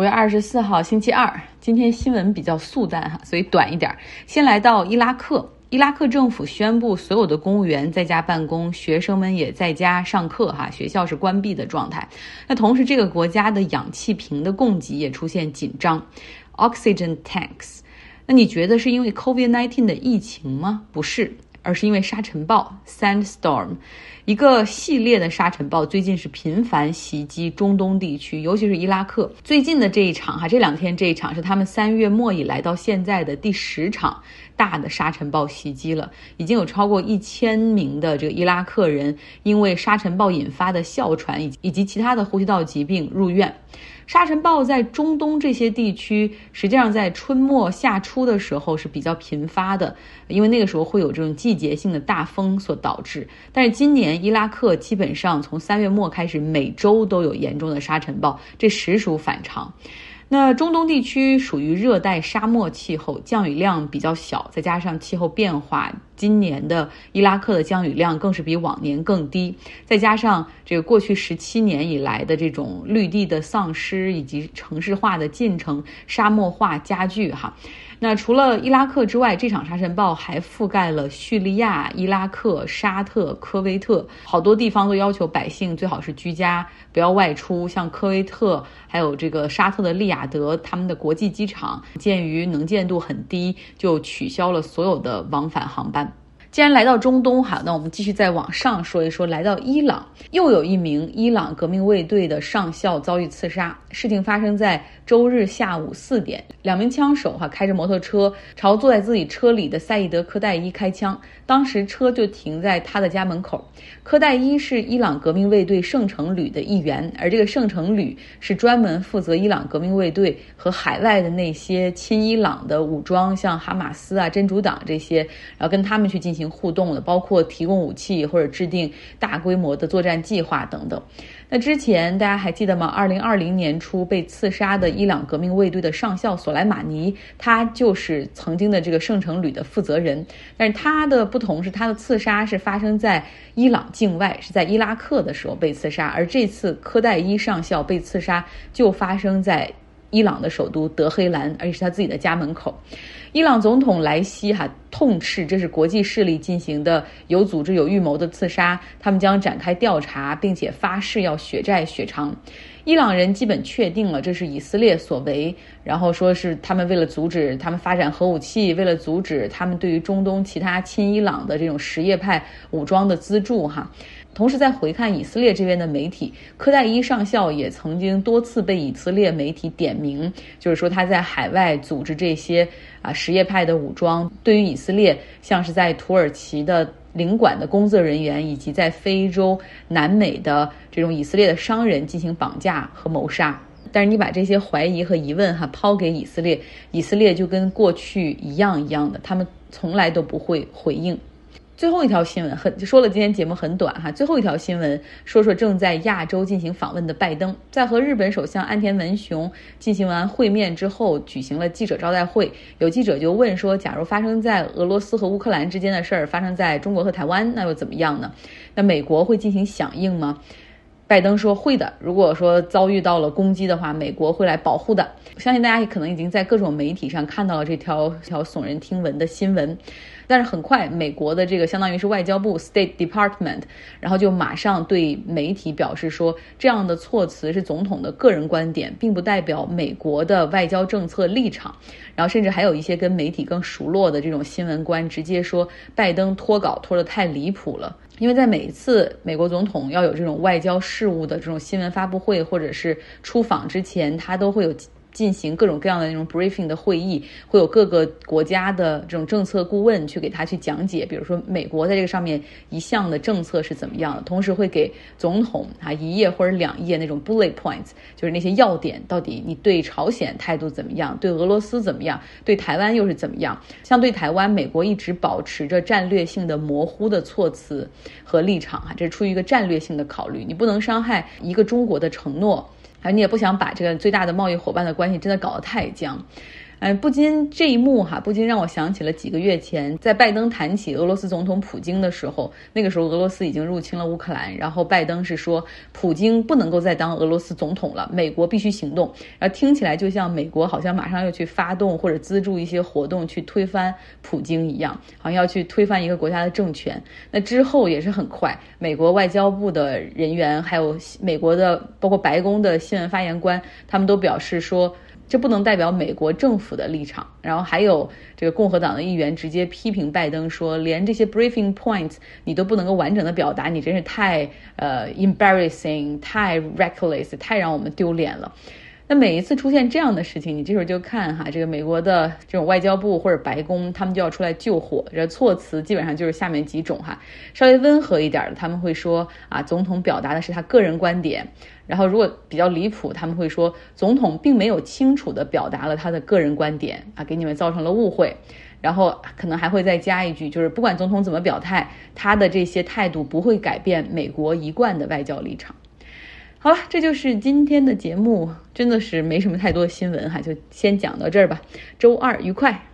五月二十四号，星期二。今天新闻比较速淡哈，所以短一点。先来到伊拉克，伊拉克政府宣布所有的公务员在家办公，学生们也在家上课哈，学校是关闭的状态。那同时，这个国家的氧气瓶的供给也出现紧张，oxygen tanks。那你觉得是因为 COVID-19 的疫情吗？不是。而是因为沙尘暴 （sandstorm），一个系列的沙尘暴最近是频繁袭击中东地区，尤其是伊拉克。最近的这一场哈，这两天这一场是他们三月末以来到现在的第十场大的沙尘暴袭击了，已经有超过一千名的这个伊拉克人因为沙尘暴引发的哮喘以及以及其他的呼吸道疾病入院。沙尘暴在中东这些地区，实际上在春末夏初的时候是比较频发的，因为那个时候会有这种季节性的大风所导致。但是今年伊拉克基本上从三月末开始，每周都有严重的沙尘暴，这实属反常。那中东地区属于热带沙漠气候，降雨量比较小，再加上气候变化，今年的伊拉克的降雨量更是比往年更低。再加上这个过去十七年以来的这种绿地的丧失以及城市化的进程，沙漠化加剧哈。那除了伊拉克之外，这场沙尘暴还覆盖了叙利亚、伊拉克、沙特、科威特，好多地方都要求百姓最好是居家，不要外出。像科威特还有这个沙特的利雅得，他们的国际机场鉴于能见度很低，就取消了所有的往返航班。既然来到中东哈，那我们继续再往上说一说。来到伊朗，又有一名伊朗革命卫队的上校遭遇刺杀。事情发生在周日下午四点，两名枪手哈开着摩托车朝坐在自己车里的赛义德·科代伊开枪。当时车就停在他的家门口。科代伊是伊朗革命卫队圣城旅的一员，而这个圣城旅是专门负责伊朗革命卫队和海外的那些亲伊朗的武装，像哈马斯啊、真主党这些，然后跟他们去进行。互动的，包括提供武器或者制定大规模的作战计划等等。那之前大家还记得吗？二零二零年初被刺杀的伊朗革命卫队的上校索莱马尼，他就是曾经的这个圣城旅的负责人。但是他的不同是，他的刺杀是发生在伊朗境外，是在伊拉克的时候被刺杀，而这次科代伊上校被刺杀就发生在。伊朗的首都德黑兰，而且是他自己的家门口。伊朗总统莱西哈痛斥这是国际势力进行的有组织、有预谋的刺杀，他们将展开调查，并且发誓要血债血偿。伊朗人基本确定了这是以色列所为，然后说是他们为了阻止他们发展核武器，为了阻止他们对于中东其他亲伊朗的这种什叶派武装的资助哈。同时，再回看以色列这边的媒体，科代伊上校也曾经多次被以色列媒体点名，就是说他在海外组织这些啊什叶派的武装，对于以色列，像是在土耳其的领馆的工作人员，以及在非洲、南美的这种以色列的商人进行绑架和谋杀。但是你把这些怀疑和疑问哈抛给以色列，以色列就跟过去一样一样的，他们从来都不会回应。最后一条新闻很说了，今天节目很短哈。最后一条新闻说说正在亚洲进行访问的拜登，在和日本首相岸田文雄进行完会面之后，举行了记者招待会。有记者就问说，假如发生在俄罗斯和乌克兰之间的事儿发生在中国和台湾，那又怎么样呢？那美国会进行响应吗？拜登说会的。如果说遭遇到了攻击的话，美国会来保护的。我相信大家可能已经在各种媒体上看到了这条条耸人听闻的新闻。但是很快，美国的这个相当于是外交部 （State Department），然后就马上对媒体表示说，这样的措辞是总统的个人观点，并不代表美国的外交政策立场。然后甚至还有一些跟媒体更熟络的这种新闻官直接说，拜登脱稿脱得太离谱了。因为在每一次美国总统要有这种外交事务的这种新闻发布会或者是出访之前，他都会有。进行各种各样的那种 briefing 的会议，会有各个国家的这种政策顾问去给他去讲解，比如说美国在这个上面一项的政策是怎么样的，同时会给总统啊一页或者两页那种 bullet points，就是那些要点，到底你对朝鲜态度怎么样，对俄罗斯怎么样，对台湾又是怎么样？像对台湾，美国一直保持着战略性的模糊的措辞和立场啊，这是出于一个战略性的考虑，你不能伤害一个中国的承诺。啊，你也不想把这个最大的贸易伙伴的关系真的搞得太僵，嗯，不禁这一幕哈，不禁让我想起了几个月前，在拜登谈起俄罗斯总统普京的时候，那个时候俄罗斯已经入侵了乌克兰，然后拜登是说普京不能够再当俄罗斯总统了，美国必须行动。然后听起来就像美国好像马上要去发动或者资助一些活动去推翻普京一样，好像要去推翻一个国家的政权。那之后也是很快，美国外交部的人员还有美国的包括白宫的新闻发言官，他们都表示说。这不能代表美国政府的立场。然后还有这个共和党的议员直接批评拜登说，连这些 briefing points 你都不能够完整的表达，你真是太呃 embarrassing，太 reckless，太让我们丢脸了。那每一次出现这样的事情，你这时候就看哈，这个美国的这种外交部或者白宫，他们就要出来救火。这措辞基本上就是下面几种哈，稍微温和一点的，他们会说啊，总统表达的是他个人观点。然后如果比较离谱，他们会说总统并没有清楚的表达了他的个人观点啊，给你们造成了误会。然后可能还会再加一句，就是不管总统怎么表态，他的这些态度不会改变美国一贯的外交立场。好了，这就是今天的节目，真的是没什么太多的新闻哈，就先讲到这儿吧。周二愉快。